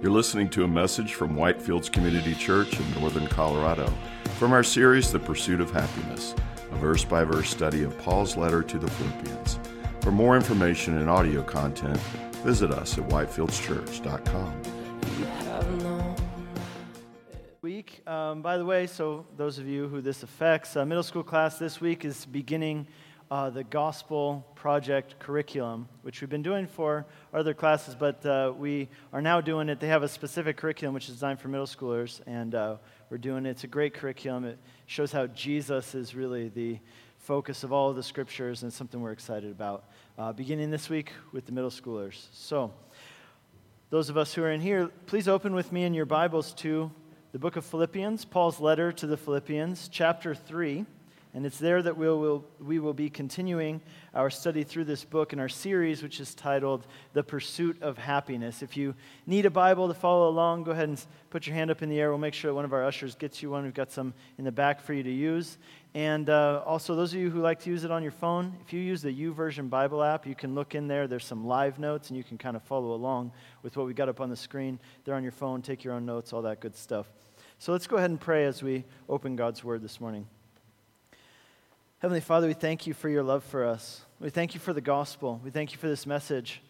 You're listening to a message from Whitefields Community Church in northern Colorado from our series, The Pursuit of Happiness, a verse by verse study of Paul's letter to the Philippians. For more information and audio content, visit us at whitefieldschurch.com. Week, um, by the way, so those of you who this affects, uh, middle school class this week is beginning uh, the Gospel Project curriculum, which we've been doing for other classes, but uh, we are now doing it. They have a specific curriculum which is designed for middle schoolers, and uh, we're doing it. It's a great curriculum. It shows how Jesus is really the focus of all of the scriptures, and something we're excited about. Uh, beginning this week with the middle schoolers. So, those of us who are in here, please open with me in your Bibles to the book of Philippians, Paul's letter to the Philippians, chapter 3. And it's there that we'll, we'll, we will be continuing our study through this book in our series, which is titled The Pursuit of Happiness. If you need a Bible to follow along, go ahead and put your hand up in the air. We'll make sure one of our ushers gets you one. We've got some in the back for you to use. And uh, also, those of you who like to use it on your phone, if you use the YouVersion Bible app, you can look in there. There's some live notes, and you can kind of follow along with what we got up on the screen. They're on your phone. Take your own notes, all that good stuff. So let's go ahead and pray as we open God's Word this morning. Heavenly Father, we thank you for your love for us. We thank you for the gospel. We thank you for this message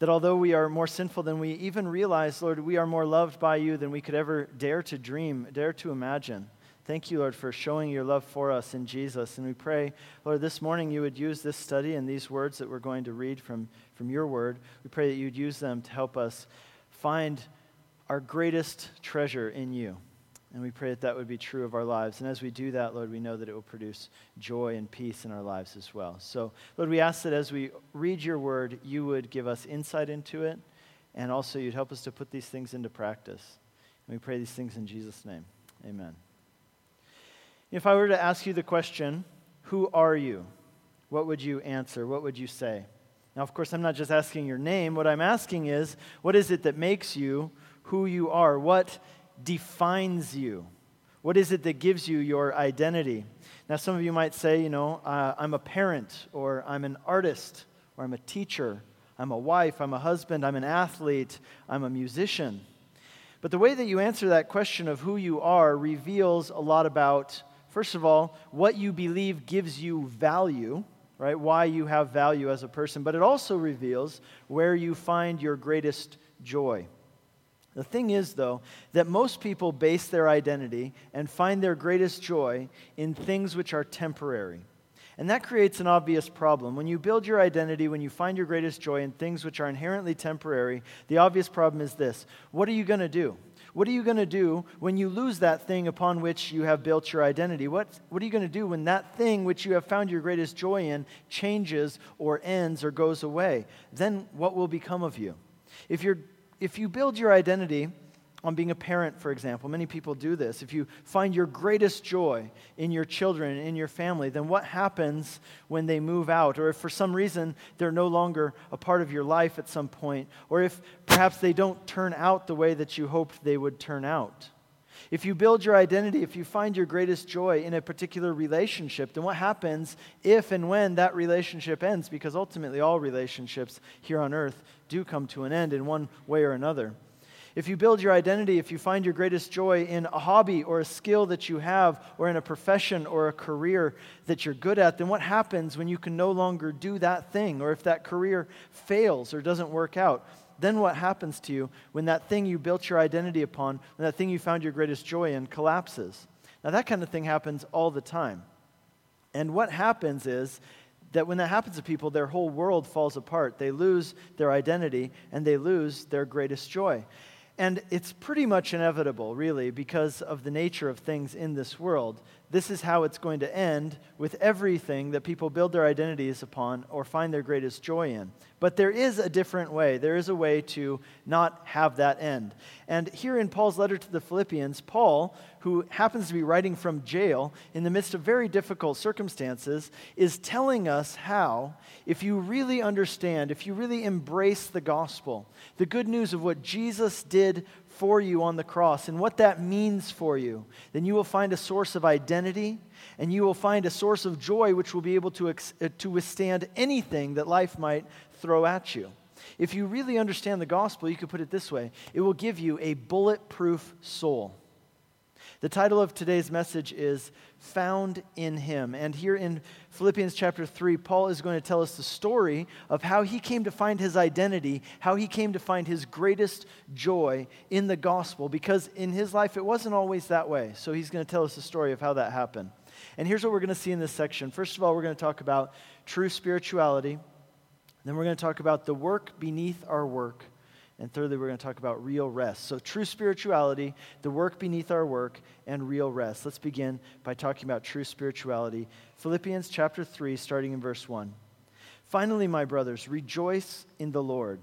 that although we are more sinful than we even realize, Lord, we are more loved by you than we could ever dare to dream, dare to imagine. Thank you, Lord, for showing your love for us in Jesus. And we pray, Lord, this morning you would use this study and these words that we're going to read from, from your word. We pray that you'd use them to help us find our greatest treasure in you. And we pray that that would be true of our lives. And as we do that, Lord, we know that it will produce joy and peace in our lives as well. So, Lord, we ask that as we read your word, you would give us insight into it, and also you'd help us to put these things into practice. And we pray these things in Jesus' name. Amen. If I were to ask you the question, who are you? What would you answer? What would you say? Now, of course, I'm not just asking your name. What I'm asking is, what is it that makes you who you are? What defines you? What is it that gives you your identity? Now, some of you might say, you know, uh, I'm a parent, or I'm an artist, or I'm a teacher, I'm a wife, I'm a husband, I'm an athlete, I'm a musician. But the way that you answer that question of who you are reveals a lot about, first of all, what you believe gives you value, right? Why you have value as a person. But it also reveals where you find your greatest joy. The thing is, though, that most people base their identity and find their greatest joy in things which are temporary. And that creates an obvious problem. When you build your identity, when you find your greatest joy in things which are inherently temporary, the obvious problem is this what are you going to do? What are you going to do when you lose that thing upon which you have built your identity? What, what are you going to do when that thing which you have found your greatest joy in changes or ends or goes away? Then what will become of you? If you're if you build your identity on being a parent, for example, many people do this. If you find your greatest joy in your children, in your family, then what happens when they move out? Or if for some reason they're no longer a part of your life at some point, or if perhaps they don't turn out the way that you hoped they would turn out? If you build your identity, if you find your greatest joy in a particular relationship, then what happens if and when that relationship ends? Because ultimately, all relationships here on earth do come to an end in one way or another. If you build your identity, if you find your greatest joy in a hobby or a skill that you have, or in a profession or a career that you're good at, then what happens when you can no longer do that thing, or if that career fails or doesn't work out? Then what happens to you when that thing you built your identity upon, when that thing you found your greatest joy in, collapses? Now, that kind of thing happens all the time. And what happens is that when that happens to people, their whole world falls apart. They lose their identity and they lose their greatest joy. And it's pretty much inevitable, really, because of the nature of things in this world. This is how it's going to end with everything that people build their identities upon or find their greatest joy in. But there is a different way. There is a way to not have that end. And here in Paul's letter to the Philippians, Paul, who happens to be writing from jail in the midst of very difficult circumstances, is telling us how, if you really understand, if you really embrace the gospel, the good news of what Jesus did for you on the cross and what that means for you, then you will find a source of identity and you will find a source of joy which will be able to, uh, to withstand anything that life might throw at you. If you really understand the gospel, you could put it this way it will give you a bulletproof soul. The title of today's message is Found in Him. And here in Philippians chapter 3, Paul is going to tell us the story of how he came to find his identity, how he came to find his greatest joy in the gospel, because in his life it wasn't always that way. So he's going to tell us the story of how that happened. And here's what we're going to see in this section. First of all, we're going to talk about true spirituality. Then we're going to talk about the work beneath our work. And thirdly, we're going to talk about real rest. So, true spirituality, the work beneath our work, and real rest. Let's begin by talking about true spirituality. Philippians chapter 3, starting in verse 1. Finally, my brothers, rejoice in the Lord.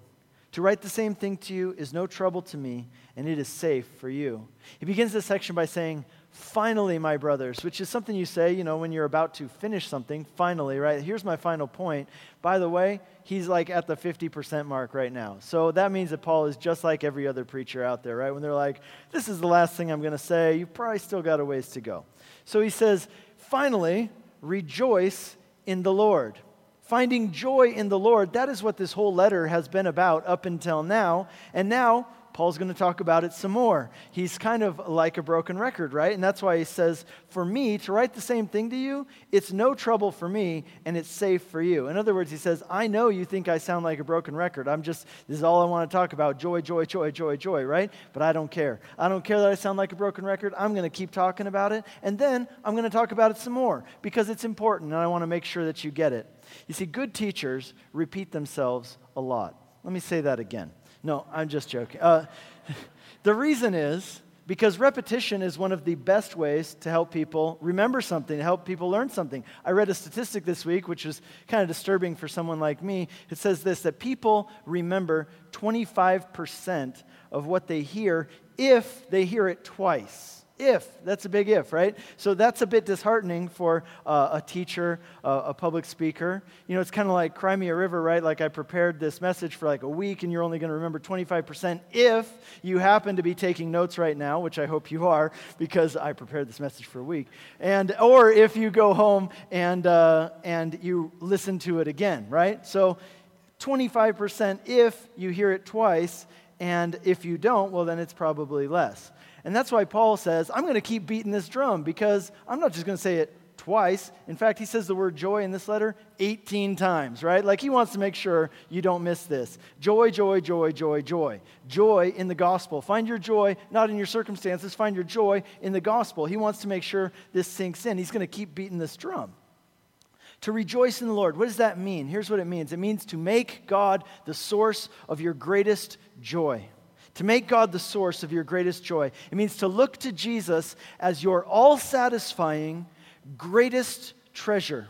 To write the same thing to you is no trouble to me, and it is safe for you. He begins this section by saying, finally, my brothers, which is something you say, you know, when you're about to finish something, finally, right? Here's my final point. By the way, he's like at the 50% mark right now. So that means that Paul is just like every other preacher out there, right? When they're like, this is the last thing I'm going to say, you've probably still got a ways to go. So he says, finally, rejoice in the Lord. Finding joy in the Lord, that is what this whole letter has been about up until now. And now, Paul's going to talk about it some more. He's kind of like a broken record, right? And that's why he says, For me to write the same thing to you, it's no trouble for me and it's safe for you. In other words, he says, I know you think I sound like a broken record. I'm just, this is all I want to talk about joy, joy, joy, joy, joy, right? But I don't care. I don't care that I sound like a broken record. I'm going to keep talking about it. And then I'm going to talk about it some more because it's important and I want to make sure that you get it. You see, good teachers repeat themselves a lot. Let me say that again. No, I'm just joking. Uh, the reason is because repetition is one of the best ways to help people remember something, to help people learn something. I read a statistic this week, which was kind of disturbing for someone like me. It says this that people remember 25% of what they hear if they hear it twice if. That's a big if, right? So that's a bit disheartening for uh, a teacher, uh, a public speaker. You know, it's kind of like Cry Me a River, right? Like I prepared this message for like a week and you're only going to remember 25% if you happen to be taking notes right now, which I hope you are because I prepared this message for a week. And, or if you go home and, uh, and you listen to it again, right? So 25% if you hear it twice, and if you don't, well, then it's probably less. And that's why Paul says, I'm going to keep beating this drum because I'm not just going to say it twice. In fact, he says the word joy in this letter 18 times, right? Like he wants to make sure you don't miss this. Joy, joy, joy, joy, joy. Joy in the gospel. Find your joy not in your circumstances, find your joy in the gospel. He wants to make sure this sinks in. He's going to keep beating this drum. To rejoice in the Lord, what does that mean? Here's what it means it means to make God the source of your greatest joy to make God the source of your greatest joy. It means to look to Jesus as your all satisfying, greatest treasure.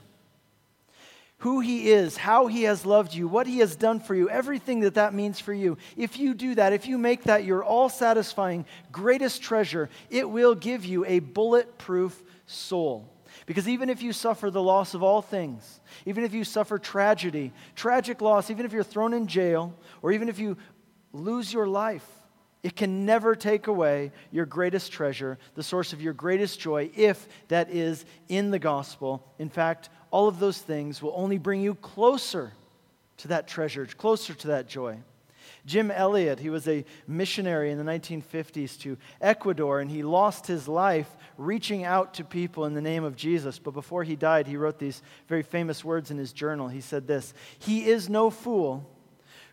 Who he is, how he has loved you, what he has done for you, everything that that means for you. If you do that, if you make that your all satisfying, greatest treasure, it will give you a bulletproof soul. Because even if you suffer the loss of all things, even if you suffer tragedy, tragic loss, even if you're thrown in jail, or even if you lose your life. It can never take away your greatest treasure, the source of your greatest joy, if that is in the gospel. In fact, all of those things will only bring you closer to that treasure, closer to that joy. Jim Elliot, he was a missionary in the 1950s to Ecuador, and he lost his life reaching out to people in the name of Jesus. But before he died, he wrote these very famous words in his journal. He said this He is no fool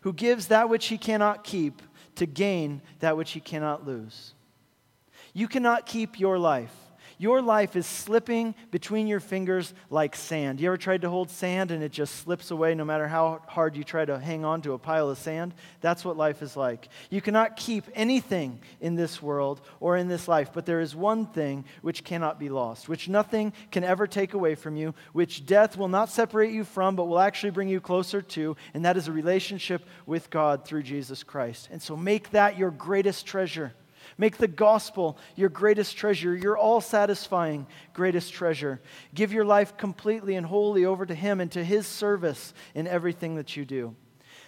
who gives that which he cannot keep to gain that which he cannot lose. You cannot keep your life. Your life is slipping between your fingers like sand. You ever tried to hold sand and it just slips away no matter how hard you try to hang on to a pile of sand? That's what life is like. You cannot keep anything in this world or in this life, but there is one thing which cannot be lost, which nothing can ever take away from you, which death will not separate you from, but will actually bring you closer to, and that is a relationship with God through Jesus Christ. And so make that your greatest treasure. Make the gospel your greatest treasure, your all satisfying greatest treasure. Give your life completely and wholly over to Him and to His service in everything that you do.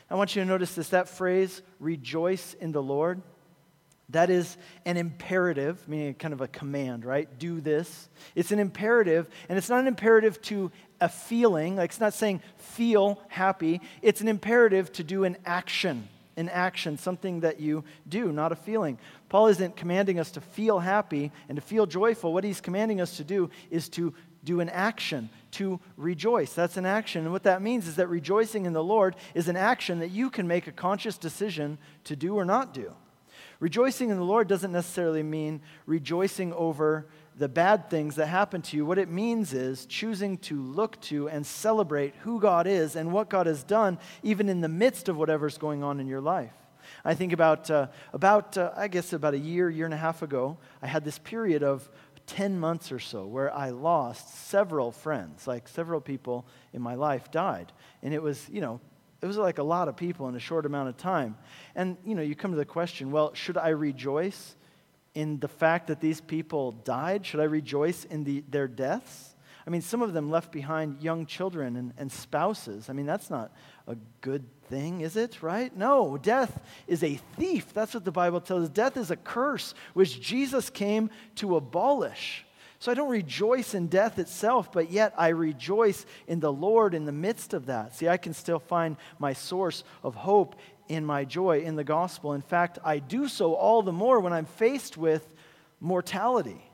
I want you to notice this that phrase, rejoice in the Lord. That is an imperative, meaning kind of a command, right? Do this. It's an imperative, and it's not an imperative to a feeling, like it's not saying feel happy. It's an imperative to do an action, an action, something that you do, not a feeling. Paul isn't commanding us to feel happy and to feel joyful. What he's commanding us to do is to do an action, to rejoice. That's an action. And what that means is that rejoicing in the Lord is an action that you can make a conscious decision to do or not do. Rejoicing in the Lord doesn't necessarily mean rejoicing over the bad things that happen to you. What it means is choosing to look to and celebrate who God is and what God has done, even in the midst of whatever's going on in your life. I think about, uh, about uh, I guess, about a year, year and a half ago, I had this period of 10 months or so where I lost several friends, like several people in my life died. And it was, you know, it was like a lot of people in a short amount of time. And, you know, you come to the question well, should I rejoice in the fact that these people died? Should I rejoice in the, their deaths? I mean, some of them left behind young children and, and spouses. I mean, that's not a good thing, is it? Right? No, death is a thief. That's what the Bible tells us. Death is a curse which Jesus came to abolish. So I don't rejoice in death itself, but yet I rejoice in the Lord in the midst of that. See, I can still find my source of hope in my joy in the gospel. In fact, I do so all the more when I'm faced with mortality.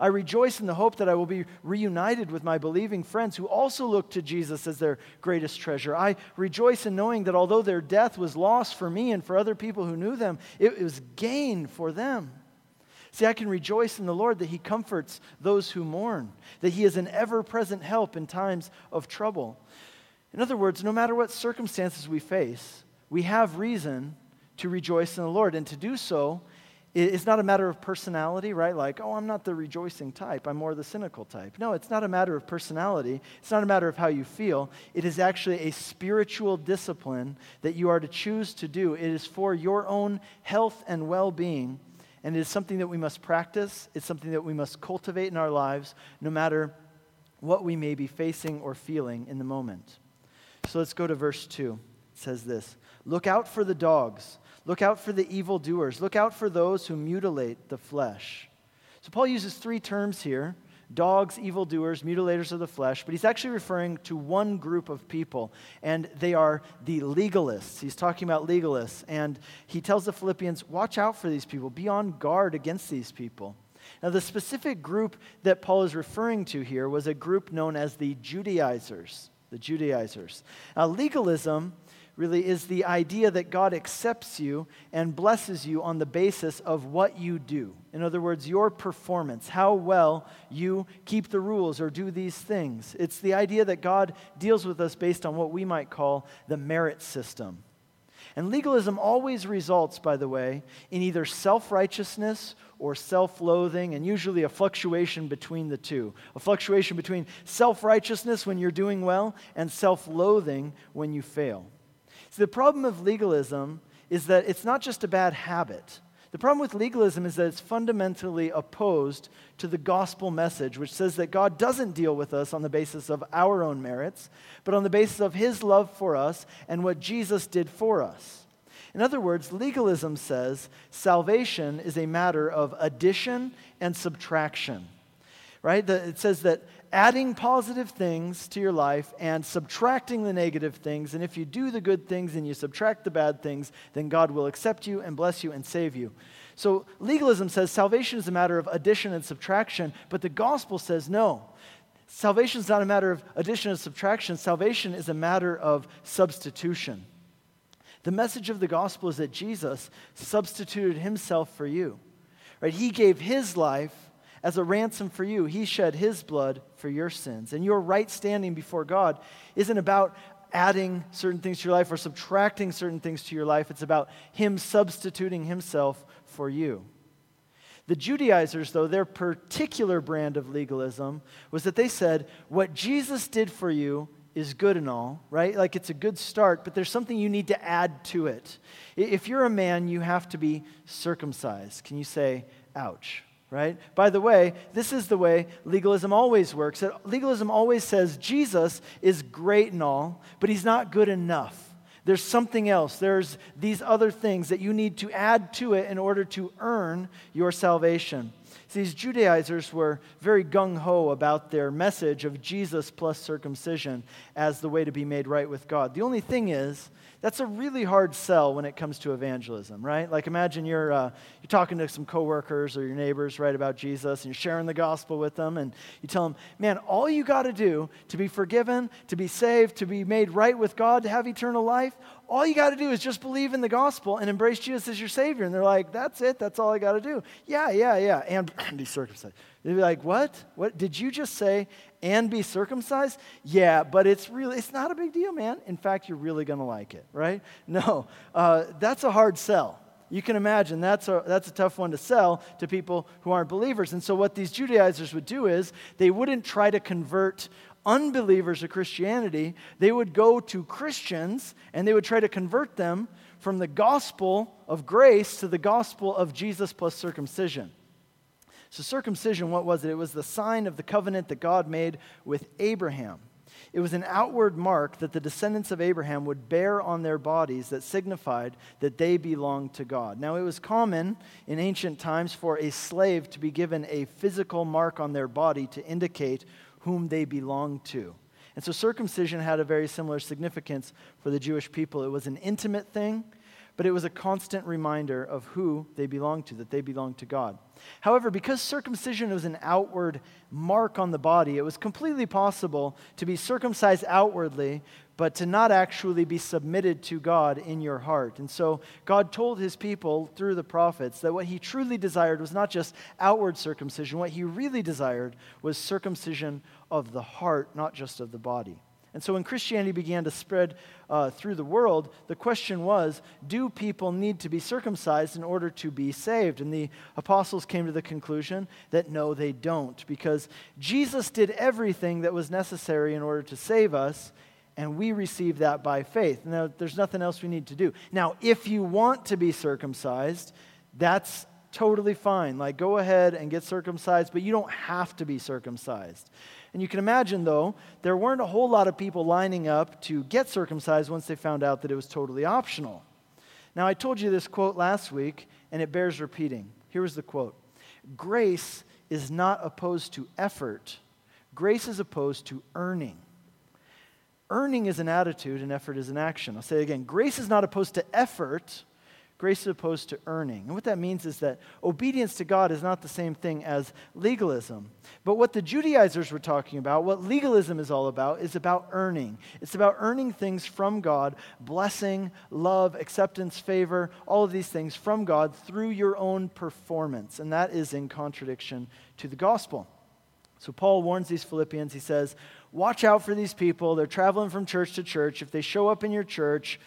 I rejoice in the hope that I will be reunited with my believing friends who also look to Jesus as their greatest treasure. I rejoice in knowing that although their death was loss for me and for other people who knew them, it was gain for them. See, I can rejoice in the Lord that He comforts those who mourn, that He is an ever present help in times of trouble. In other words, no matter what circumstances we face, we have reason to rejoice in the Lord. And to do so is not a matter of personality, right? Like, oh, I'm not the rejoicing type, I'm more the cynical type. No, it's not a matter of personality. It's not a matter of how you feel. It is actually a spiritual discipline that you are to choose to do. It is for your own health and well being and it is something that we must practice. It's something that we must cultivate in our lives, no matter what we may be facing or feeling in the moment. So let's go to verse 2. It says this Look out for the dogs, look out for the evildoers, look out for those who mutilate the flesh. So Paul uses three terms here dogs, evildoers, mutilators of the flesh, but he's actually referring to one group of people, and they are the legalists. He's talking about legalists, and he tells the Philippians, watch out for these people, be on guard against these people. Now, the specific group that Paul is referring to here was a group known as the Judaizers. The Judaizers. Now, legalism really is the idea that God accepts you and blesses you on the basis of what you do. In other words, your performance, how well you keep the rules or do these things. It's the idea that God deals with us based on what we might call the merit system. And legalism always results, by the way, in either self righteousness or self loathing, and usually a fluctuation between the two. A fluctuation between self righteousness when you're doing well and self loathing when you fail. See, the problem of legalism is that it's not just a bad habit. The problem with legalism is that it's fundamentally opposed to the gospel message, which says that God doesn't deal with us on the basis of our own merits, but on the basis of his love for us and what Jesus did for us. In other words, legalism says salvation is a matter of addition and subtraction. Right? It says that adding positive things to your life and subtracting the negative things. And if you do the good things and you subtract the bad things, then God will accept you and bless you and save you. So legalism says salvation is a matter of addition and subtraction, but the gospel says no. Salvation is not a matter of addition and subtraction, salvation is a matter of substitution. The message of the gospel is that Jesus substituted himself for you. Right? He gave his life as a ransom for you. He shed his blood for your sins. And your right standing before God isn't about adding certain things to your life or subtracting certain things to your life, it's about him substituting himself for you. The Judaizers, though, their particular brand of legalism was that they said, What Jesus did for you is good and all, right? Like it's a good start, but there's something you need to add to it. If you're a man, you have to be circumcised. Can you say, ouch? Right? By the way, this is the way legalism always works. Legalism always says Jesus is great and all, but he's not good enough. there's something else. There's these other things that you need to add to it in order to earn your salvation. See, these Judaizers were very gung ho about their message of Jesus plus circumcision as the way to be made right with God. The only thing is, that's a really hard sell when it comes to evangelism, right? Like imagine you're, uh, you're talking to some coworkers or your neighbors, right, about Jesus, and you're sharing the gospel with them, and you tell them, man, all you got to do to be forgiven, to be saved, to be made right with God, to have eternal life, all you got to do is just believe in the gospel and embrace Jesus as your Savior. And they're like, that's it, that's all I got to do. Yeah, yeah, yeah, and be circumcised. They'd be like, what? What? Did you just say and be circumcised? Yeah, but it's really, it's not a big deal, man. In fact, you're really going to like it, right? No, uh, that's a hard sell. You can imagine that's a, that's a tough one to sell to people who aren't believers. And so, what these Judaizers would do is they wouldn't try to convert unbelievers to Christianity. They would go to Christians and they would try to convert them from the gospel of grace to the gospel of Jesus plus circumcision. So, circumcision, what was it? It was the sign of the covenant that God made with Abraham. It was an outward mark that the descendants of Abraham would bear on their bodies that signified that they belonged to God. Now, it was common in ancient times for a slave to be given a physical mark on their body to indicate whom they belonged to. And so, circumcision had a very similar significance for the Jewish people. It was an intimate thing, but it was a constant reminder of who they belonged to, that they belonged to God. However, because circumcision was an outward mark on the body, it was completely possible to be circumcised outwardly, but to not actually be submitted to God in your heart. And so God told his people through the prophets that what he truly desired was not just outward circumcision, what he really desired was circumcision of the heart, not just of the body. And so when Christianity began to spread uh, through the world, the question was do people need to be circumcised in order to be saved? And the apostles came to the conclusion that no, they don't, because Jesus did everything that was necessary in order to save us, and we receive that by faith. Now, there's nothing else we need to do. Now, if you want to be circumcised, that's totally fine. Like, go ahead and get circumcised, but you don't have to be circumcised. And you can imagine, though, there weren't a whole lot of people lining up to get circumcised once they found out that it was totally optional. Now, I told you this quote last week, and it bears repeating. Here was the quote Grace is not opposed to effort, grace is opposed to earning. Earning is an attitude, and effort is an action. I'll say it again. Grace is not opposed to effort, grace is opposed to earning. And what that means is that obedience to God is not the same thing as legalism. But what the Judaizers were talking about, what legalism is all about, is about earning. It's about earning things from God blessing, love, acceptance, favor, all of these things from God through your own performance. And that is in contradiction to the gospel. So Paul warns these Philippians. He says, Watch out for these people. They're traveling from church to church. If they show up in your church,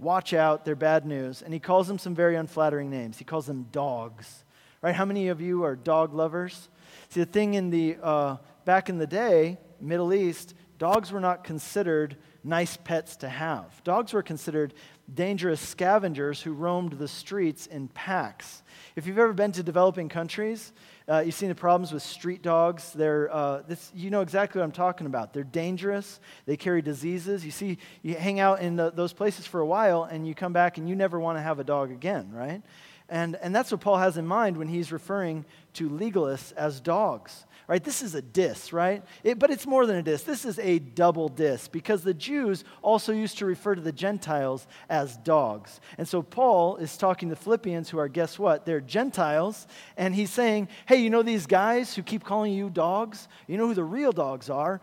watch out, they're bad news. And he calls them some very unflattering names. He calls them dogs. Right? How many of you are dog lovers? See, the thing in the uh, back in the day, Middle East, dogs were not considered nice pets to have. Dogs were considered dangerous scavengers who roamed the streets in packs. If you've ever been to developing countries, uh, you've seen the problems with street dogs. They're, uh, this, you know exactly what I'm talking about. They're dangerous. They carry diseases. You see, you hang out in the, those places for a while, and you come back and you never want to have a dog again, right? And, and that's what Paul has in mind when he's referring to legalists as dogs right? This is a diss, right? It, but it's more than a diss. This is a double diss because the Jews also used to refer to the Gentiles as dogs. And so Paul is talking to Philippians who are, guess what? They're Gentiles. And he's saying, hey, you know these guys who keep calling you dogs? You know who the real dogs are?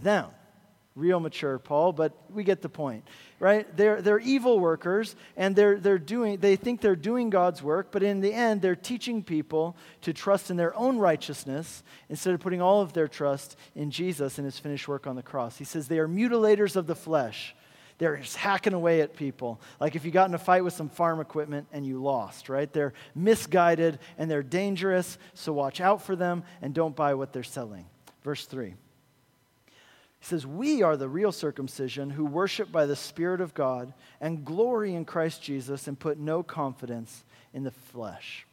Them real mature, Paul, but we get the point, right? They're, they're evil workers and they're, they're doing, they think they're doing God's work, but in the end, they're teaching people to trust in their own righteousness instead of putting all of their trust in Jesus and his finished work on the cross. He says they are mutilators of the flesh. They're just hacking away at people. Like if you got in a fight with some farm equipment and you lost, right? They're misguided and they're dangerous, so watch out for them and don't buy what they're selling. Verse 3. He says, We are the real circumcision who worship by the Spirit of God and glory in Christ Jesus and put no confidence in the flesh.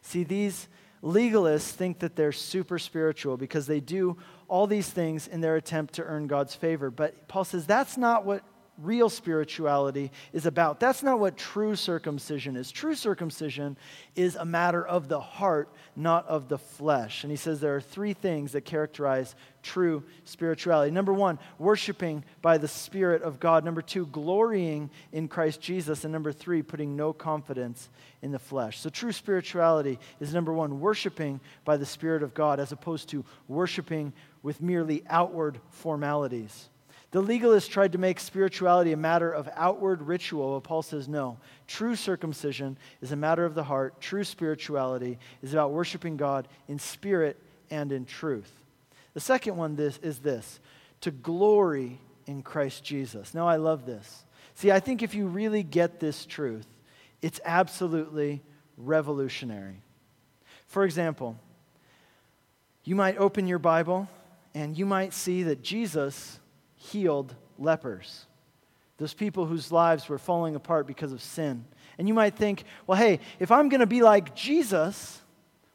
See, these legalists think that they're super spiritual because they do all these things in their attempt to earn God's favor. But Paul says that's not what real spirituality is about. That's not what true circumcision is. True circumcision is a matter of the heart, not of the flesh. And he says there are three things that characterize true spirituality. Number one, worshiping by the Spirit of God. Number two, glorying in Christ Jesus. And number three, putting no confidence in the flesh. So true spirituality is number one, worshiping by the Spirit of God as opposed to worshiping with merely outward formalities. The legalists tried to make spirituality a matter of outward ritual, but Paul says no. True circumcision is a matter of the heart. True spirituality is about worshiping God in spirit and in truth. The second one this, is this to glory in Christ Jesus. Now, I love this. See, I think if you really get this truth, it's absolutely revolutionary. For example, you might open your Bible and you might see that Jesus healed lepers, those people whose lives were falling apart because of sin. And you might think, well, hey, if I'm going to be like Jesus,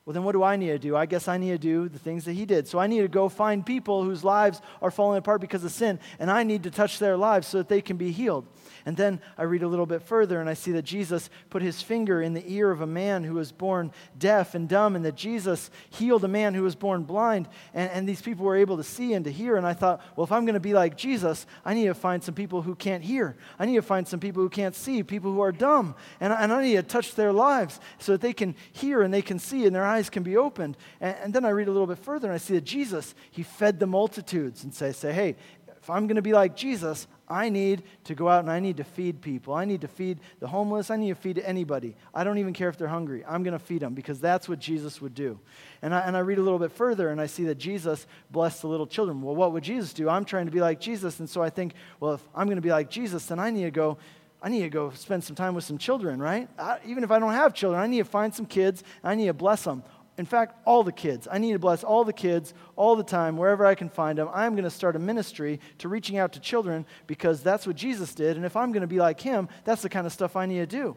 well, then what do I need to do? I guess I need to do the things that he did. So I need to go find people whose lives are falling apart because of sin, and I need to touch their lives so that they can be healed. And then I read a little bit further and I see that Jesus put his finger in the ear of a man who was born deaf and dumb, and that Jesus healed a man who was born blind. And, and these people were able to see and to hear. And I thought, well, if I'm going to be like Jesus, I need to find some people who can't hear. I need to find some people who can't see, people who are dumb. And, and I need to touch their lives so that they can hear and they can see and their eyes can be opened. And, and then I read a little bit further and I see that Jesus, he fed the multitudes and say, say, hey, if I'm going to be like Jesus, I need to go out and I need to feed people. I need to feed the homeless. I need to feed anybody. I don't even care if they're hungry. I'm going to feed them because that's what Jesus would do. And I, and I read a little bit further and I see that Jesus blessed the little children. Well, what would Jesus do? I'm trying to be like Jesus. And so I think, well, if I'm going to be like Jesus, then I need to go. I need to go spend some time with some children, right? I, even if I don't have children, I need to find some kids. I need to bless them in fact, all the kids. I need to bless all the kids all the time, wherever I can find them. I'm going to start a ministry to reaching out to children because that's what Jesus did. And if I'm going to be like him, that's the kind of stuff I need to do.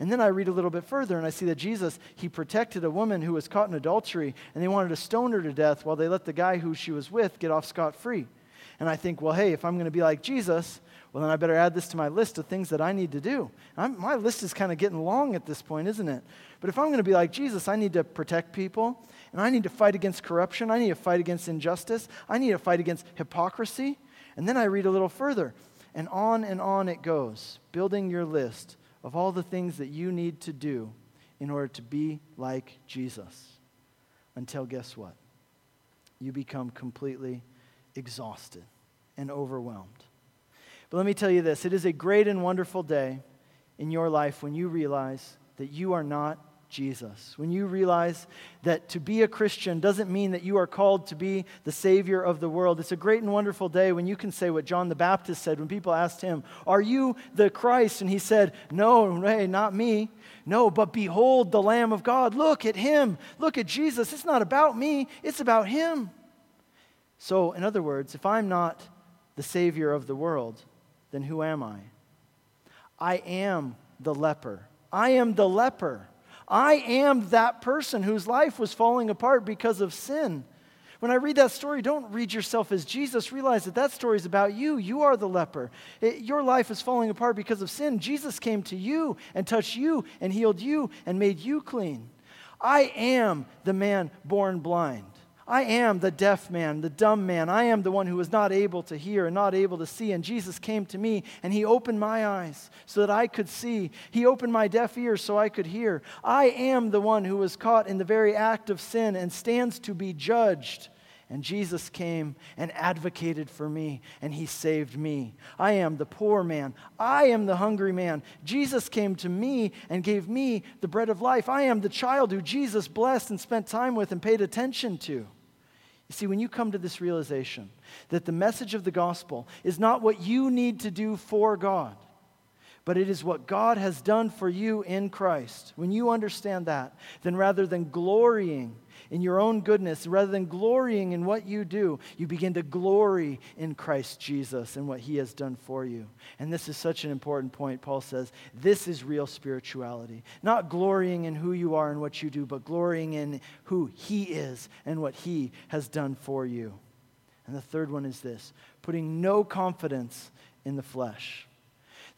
And then I read a little bit further and I see that Jesus, he protected a woman who was caught in adultery and they wanted to stone her to death while they let the guy who she was with get off scot free. And I think, well, hey, if I'm going to be like Jesus, well, then I better add this to my list of things that I need to do. I'm, my list is kind of getting long at this point, isn't it? But if I'm going to be like Jesus, I need to protect people, and I need to fight against corruption. I need to fight against injustice. I need to fight against hypocrisy. And then I read a little further, and on and on it goes, building your list of all the things that you need to do in order to be like Jesus. Until guess what? You become completely exhausted and overwhelmed. But let me tell you this it is a great and wonderful day in your life when you realize that you are not Jesus. When you realize that to be a Christian doesn't mean that you are called to be the Savior of the world. It's a great and wonderful day when you can say what John the Baptist said when people asked him, Are you the Christ? And he said, No, hey, not me. No, but behold the Lamb of God. Look at him. Look at Jesus. It's not about me, it's about him. So, in other words, if I'm not the Savior of the world, then who am I? I am the leper. I am the leper. I am that person whose life was falling apart because of sin. When I read that story, don't read yourself as Jesus. Realize that that story is about you. You are the leper. It, your life is falling apart because of sin. Jesus came to you and touched you and healed you and made you clean. I am the man born blind. I am the deaf man, the dumb man. I am the one who was not able to hear and not able to see. And Jesus came to me and he opened my eyes so that I could see. He opened my deaf ears so I could hear. I am the one who was caught in the very act of sin and stands to be judged. And Jesus came and advocated for me, and he saved me. I am the poor man. I am the hungry man. Jesus came to me and gave me the bread of life. I am the child who Jesus blessed and spent time with and paid attention to. You see, when you come to this realization that the message of the gospel is not what you need to do for God, but it is what God has done for you in Christ, when you understand that, then rather than glorying in your own goodness, rather than glorying in what you do, you begin to glory in Christ Jesus and what he has done for you. And this is such an important point. Paul says, This is real spirituality. Not glorying in who you are and what you do, but glorying in who he is and what he has done for you. And the third one is this putting no confidence in the flesh.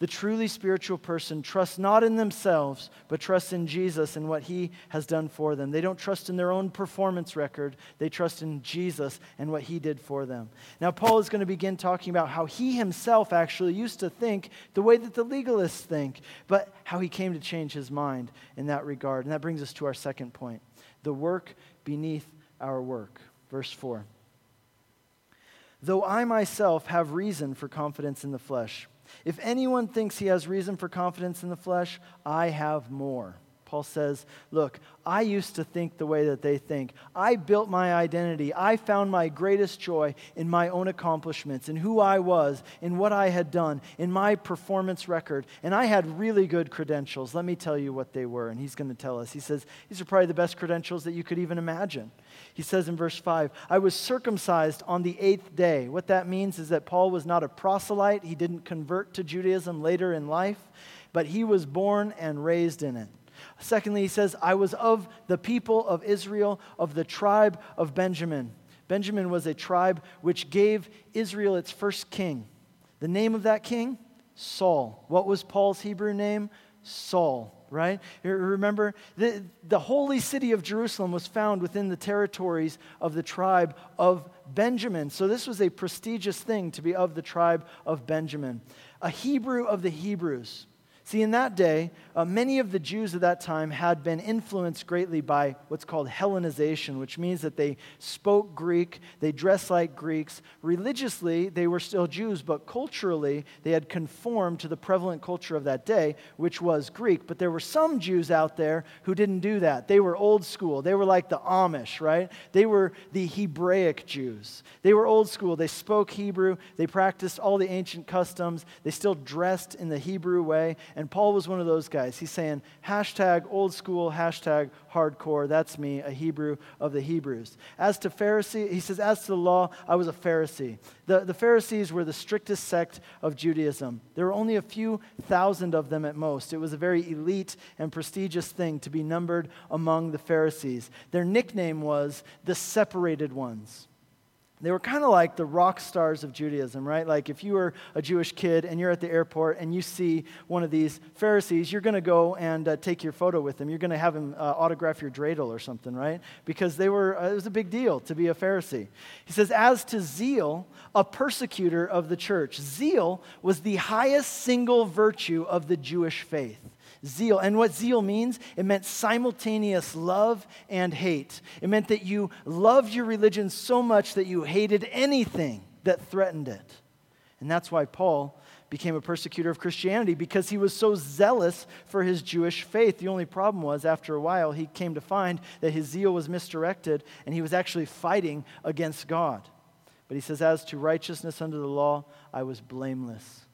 The truly spiritual person trusts not in themselves, but trusts in Jesus and what he has done for them. They don't trust in their own performance record, they trust in Jesus and what he did for them. Now, Paul is going to begin talking about how he himself actually used to think the way that the legalists think, but how he came to change his mind in that regard. And that brings us to our second point the work beneath our work. Verse 4. Though I myself have reason for confidence in the flesh, if anyone thinks he has reason for confidence in the flesh, I have more. Paul says, Look, I used to think the way that they think. I built my identity. I found my greatest joy in my own accomplishments, in who I was, in what I had done, in my performance record. And I had really good credentials. Let me tell you what they were. And he's going to tell us. He says, These are probably the best credentials that you could even imagine. He says in verse 5, I was circumcised on the eighth day. What that means is that Paul was not a proselyte. He didn't convert to Judaism later in life, but he was born and raised in it. Secondly, he says, I was of the people of Israel, of the tribe of Benjamin. Benjamin was a tribe which gave Israel its first king. The name of that king? Saul. What was Paul's Hebrew name? Saul, right? Remember, the, the holy city of Jerusalem was found within the territories of the tribe of Benjamin. So this was a prestigious thing to be of the tribe of Benjamin. A Hebrew of the Hebrews. See, in that day, uh, many of the Jews of that time had been influenced greatly by what's called Hellenization, which means that they spoke Greek, they dressed like Greeks. Religiously, they were still Jews, but culturally, they had conformed to the prevalent culture of that day, which was Greek. But there were some Jews out there who didn't do that. They were old school. They were like the Amish, right? They were the Hebraic Jews. They were old school. They spoke Hebrew, they practiced all the ancient customs, they still dressed in the Hebrew way. Paul was one of those guys. He's saying, hashtag old school, hashtag hardcore. That's me, a Hebrew of the Hebrews. As to Pharisee, he says, as to the law, I was a Pharisee. The, the Pharisees were the strictest sect of Judaism. There were only a few thousand of them at most. It was a very elite and prestigious thing to be numbered among the Pharisees. Their nickname was the separated ones. They were kind of like the rock stars of Judaism, right? Like if you were a Jewish kid and you're at the airport and you see one of these Pharisees, you're going to go and uh, take your photo with them. You're going to have him uh, autograph your dreidel or something, right? Because they were, uh, it was a big deal to be a Pharisee. He says, as to zeal, a persecutor of the church. Zeal was the highest single virtue of the Jewish faith zeal. And what zeal means, it meant simultaneous love and hate. It meant that you loved your religion so much that you hated anything that threatened it. And that's why Paul became a persecutor of Christianity because he was so zealous for his Jewish faith. The only problem was, after a while, he came to find that his zeal was misdirected and he was actually fighting against God. But he says, As to righteousness under the law, I was blameless.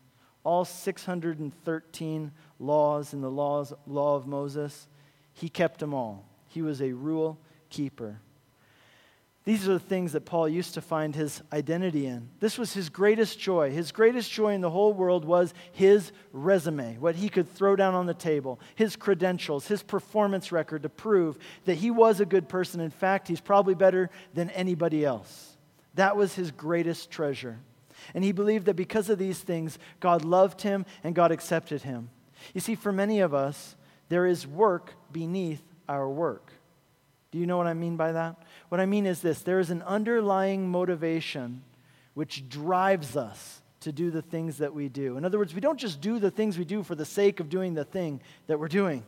All 613 laws and the laws, law of Moses, he kept them all. He was a rule keeper. These are the things that Paul used to find his identity in. This was his greatest joy. His greatest joy in the whole world was his resume, what he could throw down on the table, his credentials, his performance record to prove that he was a good person. In fact, he's probably better than anybody else. That was his greatest treasure. And he believed that because of these things, God loved him and God accepted him. You see, for many of us, there is work beneath our work. Do you know what I mean by that? What I mean is this there is an underlying motivation which drives us to do the things that we do. In other words, we don't just do the things we do for the sake of doing the thing that we're doing.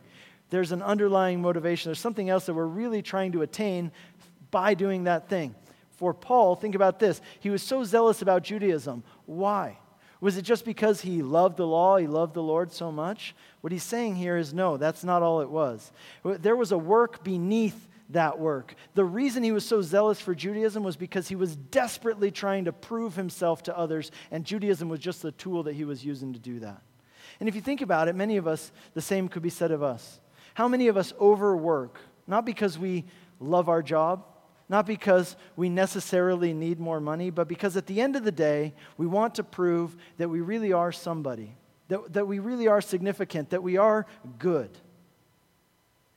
There's an underlying motivation. There's something else that we're really trying to attain by doing that thing. For Paul, think about this. He was so zealous about Judaism. Why? Was it just because he loved the law, he loved the Lord so much? What he's saying here is no, that's not all it was. There was a work beneath that work. The reason he was so zealous for Judaism was because he was desperately trying to prove himself to others, and Judaism was just the tool that he was using to do that. And if you think about it, many of us, the same could be said of us. How many of us overwork, not because we love our job, not because we necessarily need more money, but because at the end of the day, we want to prove that we really are somebody, that, that we really are significant, that we are good.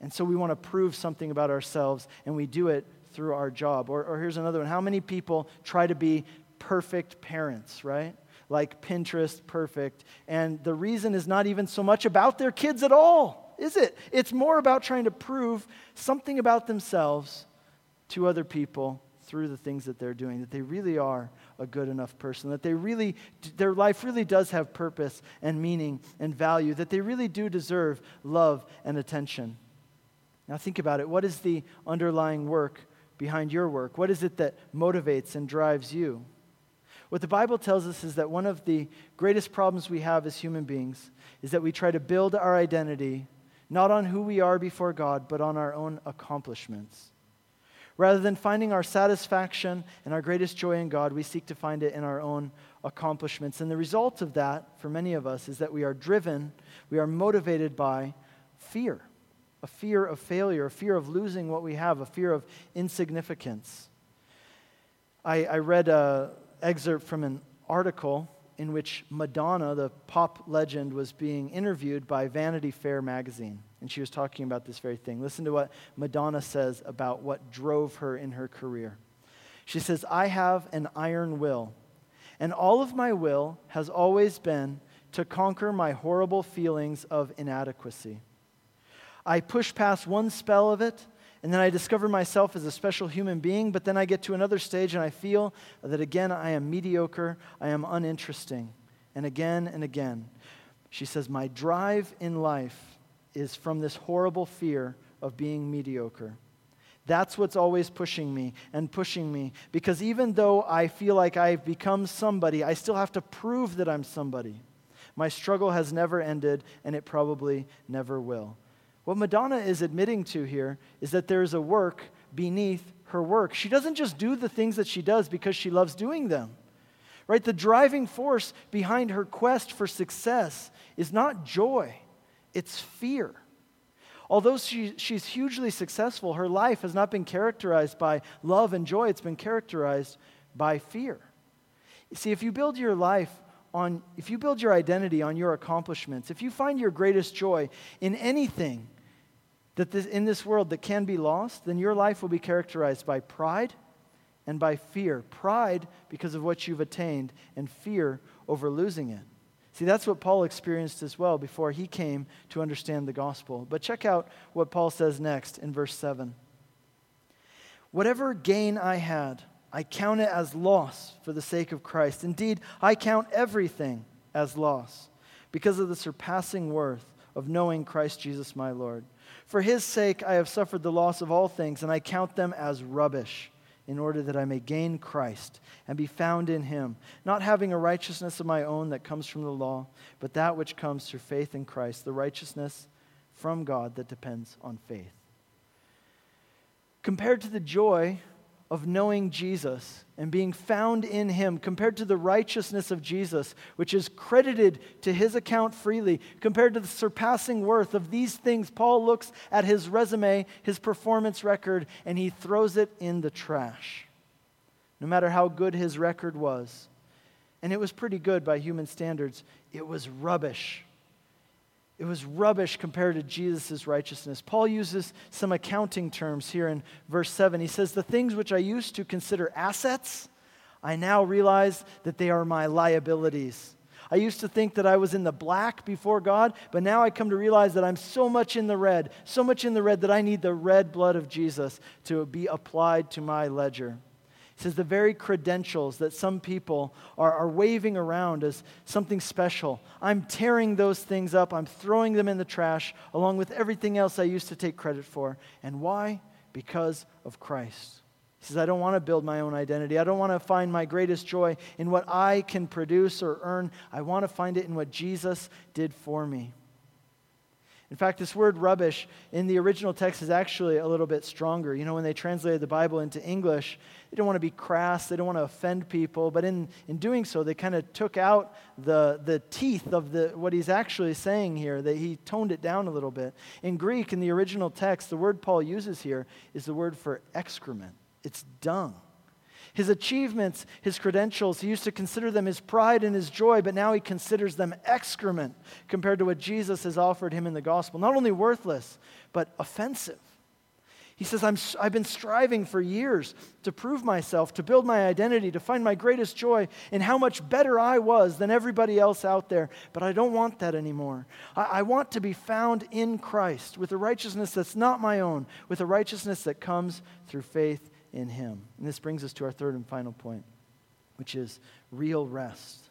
And so we want to prove something about ourselves, and we do it through our job. Or, or here's another one How many people try to be perfect parents, right? like Pinterest perfect. And the reason is not even so much about their kids at all, is it? It's more about trying to prove something about themselves to other people through the things that they're doing, that they really are a good enough person, that they really, their life really does have purpose and meaning and value, that they really do deserve love and attention. Now, think about it. What is the underlying work behind your work? What is it that motivates and drives you? What the Bible tells us is that one of the greatest problems we have as human beings is that we try to build our identity not on who we are before God, but on our own accomplishments. Rather than finding our satisfaction and our greatest joy in God, we seek to find it in our own accomplishments. And the result of that, for many of us, is that we are driven, we are motivated by fear a fear of failure, a fear of losing what we have, a fear of insignificance. I, I read an excerpt from an article in which Madonna, the pop legend, was being interviewed by Vanity Fair magazine and she was talking about this very thing. Listen to what Madonna says about what drove her in her career. She says, I have an iron will, and all of my will has always been to conquer my horrible feelings of inadequacy. I push past one spell of it, and then I discover myself as a special human being, but then I get to another stage and I feel that again I am mediocre, I am uninteresting, and again and again. She says, My drive in life is from this horrible fear of being mediocre. That's what's always pushing me and pushing me. Because even though I feel like I've become somebody, I still have to prove that I'm somebody. My struggle has never ended, and it probably never will. What Madonna is admitting to here is that there is a work beneath her work. She doesn't just do the things that she does because she loves doing them. Right? The driving force behind her quest for success is not joy it's fear. Although she, she's hugely successful, her life has not been characterized by love and joy, it's been characterized by fear. See, if you build your life on, if you build your identity on your accomplishments, if you find your greatest joy in anything that this, in this world that can be lost, then your life will be characterized by pride and by fear. Pride because of what you've attained, and fear over losing it. See, that's what Paul experienced as well before he came to understand the gospel. But check out what Paul says next in verse 7. Whatever gain I had, I count it as loss for the sake of Christ. Indeed, I count everything as loss because of the surpassing worth of knowing Christ Jesus my Lord. For his sake, I have suffered the loss of all things, and I count them as rubbish in order that I may gain Christ and be found in him, not having a righteousness of my own that comes from the law, but that which comes through faith in Christ, the righteousness from God that depends on faith. Compared to the joy of knowing Jesus and being found in him compared to the righteousness of Jesus, which is credited to his account freely, compared to the surpassing worth of these things, Paul looks at his resume, his performance record, and he throws it in the trash. No matter how good his record was. And it was pretty good by human standards, it was rubbish it was rubbish compared to Jesus' righteousness. Paul uses some accounting terms here in verse 7. He says, The things which I used to consider assets, I now realize that they are my liabilities. I used to think that I was in the black before God, but now I come to realize that I'm so much in the red, so much in the red that I need the red blood of Jesus to be applied to my ledger. Says the very credentials that some people are, are waving around as something special, I'm tearing those things up. I'm throwing them in the trash along with everything else I used to take credit for. And why? Because of Christ. He says, I don't want to build my own identity. I don't want to find my greatest joy in what I can produce or earn. I want to find it in what Jesus did for me. In fact, this word rubbish in the original text is actually a little bit stronger. You know, when they translated the Bible into English, they didn't want to be crass, they didn't want to offend people, but in, in doing so, they kind of took out the, the teeth of the, what he's actually saying here. That he toned it down a little bit. In Greek, in the original text, the word Paul uses here is the word for excrement, it's dung. His achievements, his credentials, he used to consider them his pride and his joy, but now he considers them excrement compared to what Jesus has offered him in the gospel. Not only worthless, but offensive. He says, I'm, I've been striving for years to prove myself, to build my identity, to find my greatest joy in how much better I was than everybody else out there. But I don't want that anymore. I, I want to be found in Christ with a righteousness that's not my own, with a righteousness that comes through faith in Him. And this brings us to our third and final point, which is real rest.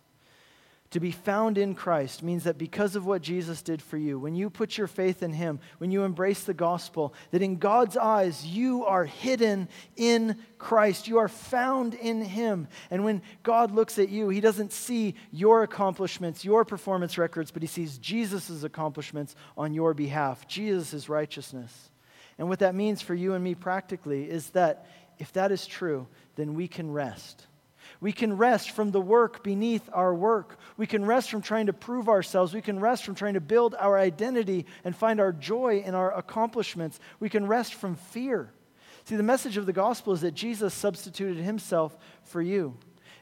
To be found in Christ means that because of what Jesus did for you, when you put your faith in Him, when you embrace the gospel, that in God's eyes you are hidden in Christ. You are found in Him. And when God looks at you, He doesn't see your accomplishments, your performance records, but He sees Jesus' accomplishments on your behalf, Jesus' righteousness. And what that means for you and me practically is that if that is true, then we can rest we can rest from the work beneath our work. We can rest from trying to prove ourselves. We can rest from trying to build our identity and find our joy in our accomplishments. We can rest from fear. See, the message of the gospel is that Jesus substituted himself for you.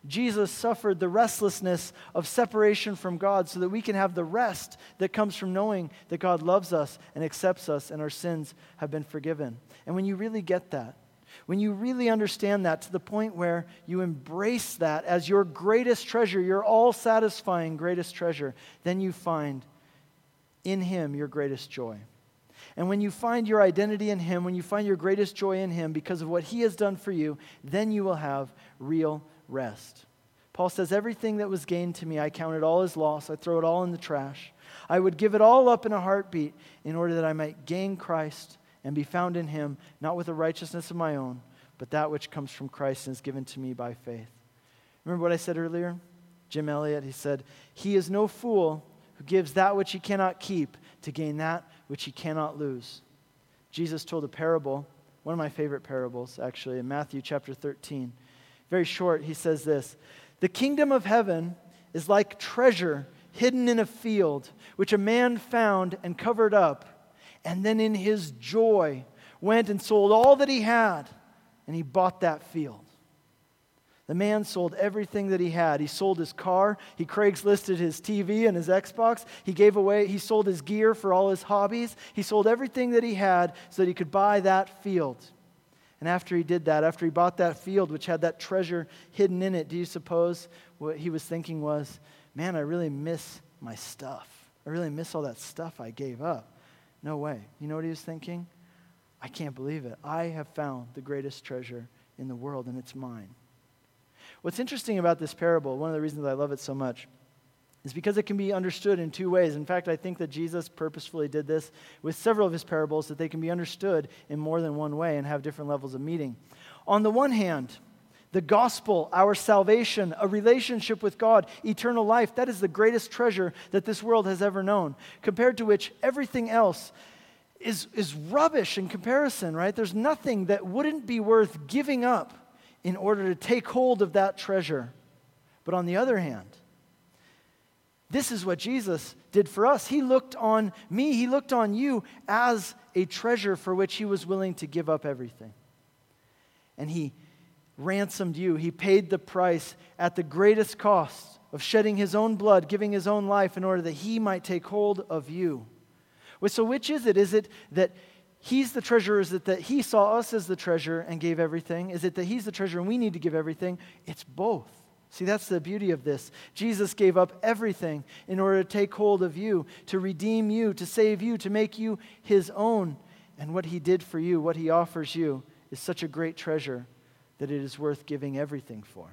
Jesus suffered the restlessness of separation from God so that we can have the rest that comes from knowing that God loves us and accepts us and our sins have been forgiven. And when you really get that, when you really understand that to the point where you embrace that as your greatest treasure, your all satisfying greatest treasure, then you find in Him your greatest joy. And when you find your identity in Him, when you find your greatest joy in Him because of what He has done for you, then you will have real rest. Paul says, Everything that was gained to me, I count it all as loss. I throw it all in the trash. I would give it all up in a heartbeat in order that I might gain Christ and be found in him, not with a righteousness of my own, but that which comes from Christ and is given to me by faith. Remember what I said earlier? Jim Elliot, he said, He is no fool who gives that which he cannot keep to gain that which he cannot lose. Jesus told a parable, one of my favorite parables, actually, in Matthew chapter 13. Very short, he says this The kingdom of heaven is like treasure hidden in a field, which a man found and covered up and then in his joy went and sold all that he had and he bought that field. The man sold everything that he had. He sold his car. He Craigslisted his TV and his Xbox. He gave away, he sold his gear for all his hobbies. He sold everything that he had so that he could buy that field. And after he did that, after he bought that field, which had that treasure hidden in it, do you suppose what he was thinking was, man, I really miss my stuff. I really miss all that stuff I gave up. No way. You know what he was thinking? I can't believe it. I have found the greatest treasure in the world, and it's mine. What's interesting about this parable, one of the reasons I love it so much, is because it can be understood in two ways. In fact, I think that Jesus purposefully did this with several of his parables, that they can be understood in more than one way and have different levels of meaning. On the one hand, the gospel, our salvation, a relationship with God, eternal life, that is the greatest treasure that this world has ever known, compared to which everything else is, is rubbish in comparison, right? There's nothing that wouldn't be worth giving up in order to take hold of that treasure. But on the other hand, this is what Jesus did for us. He looked on me, He looked on you as a treasure for which He was willing to give up everything. And He ransomed you. He paid the price at the greatest cost of shedding his own blood, giving his own life in order that he might take hold of you. So, which is it? Is it that he's the treasure? Is it that he saw us as the treasure and gave everything? Is it that he's the treasure and we need to give everything? It's both. See, that's the beauty of this. Jesus gave up everything in order to take hold of you, to redeem you, to save you, to make you his own. And what he did for you, what he offers you, is such a great treasure that it is worth giving everything for.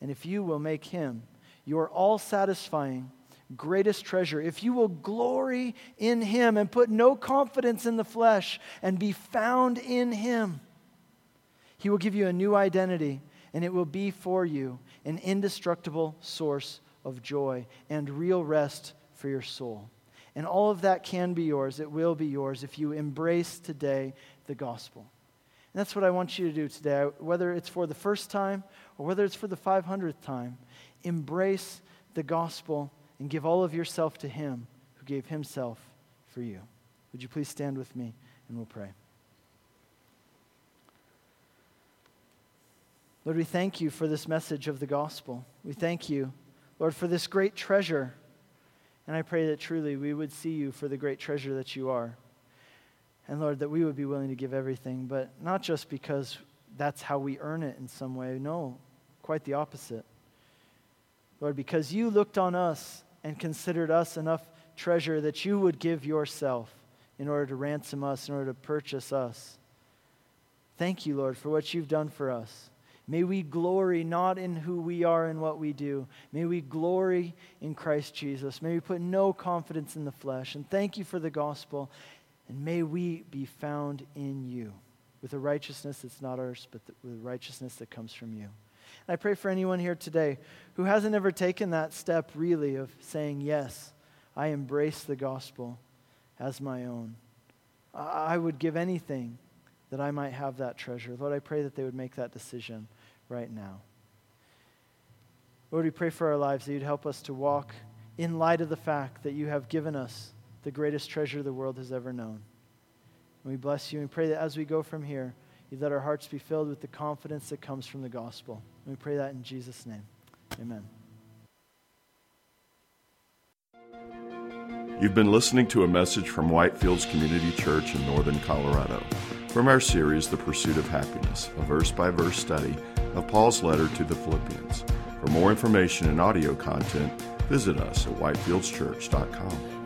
And if you will make him your all satisfying, greatest treasure, if you will glory in him and put no confidence in the flesh and be found in him, he will give you a new identity and it will be for you an indestructible source of joy and real rest for your soul. And all of that can be yours. It will be yours if you embrace today the gospel. And that's what I want you to do today, whether it's for the first time or whether it's for the 500th time. Embrace the gospel and give all of yourself to Him who gave Himself for you. Would you please stand with me and we'll pray? Lord, we thank you for this message of the gospel. We thank you, Lord, for this great treasure. And I pray that truly we would see you for the great treasure that you are. And Lord, that we would be willing to give everything, but not just because that's how we earn it in some way. No, quite the opposite. Lord, because you looked on us and considered us enough treasure that you would give yourself in order to ransom us, in order to purchase us. Thank you, Lord, for what you've done for us. May we glory not in who we are and what we do. May we glory in Christ Jesus. May we put no confidence in the flesh. And thank you for the gospel. And may we be found in you with a righteousness that's not ours, but with a righteousness that comes from you. And I pray for anyone here today who hasn't ever taken that step really of saying, Yes, I embrace the gospel as my own. I would give anything that I might have that treasure. Lord, I pray that they would make that decision right now. Lord, we pray for our lives that you'd help us to walk in light of the fact that you have given us the greatest treasure the world has ever known. And we bless you and pray that as we go from here, you let our hearts be filled with the confidence that comes from the gospel. And we pray that in Jesus' name. Amen. You've been listening to a message from Whitefields Community Church in Northern Colorado from our series, The Pursuit of Happiness, a verse by verse study of Paul's letter to the Philippians. For more information and audio content, visit us at whitefieldschurch.com.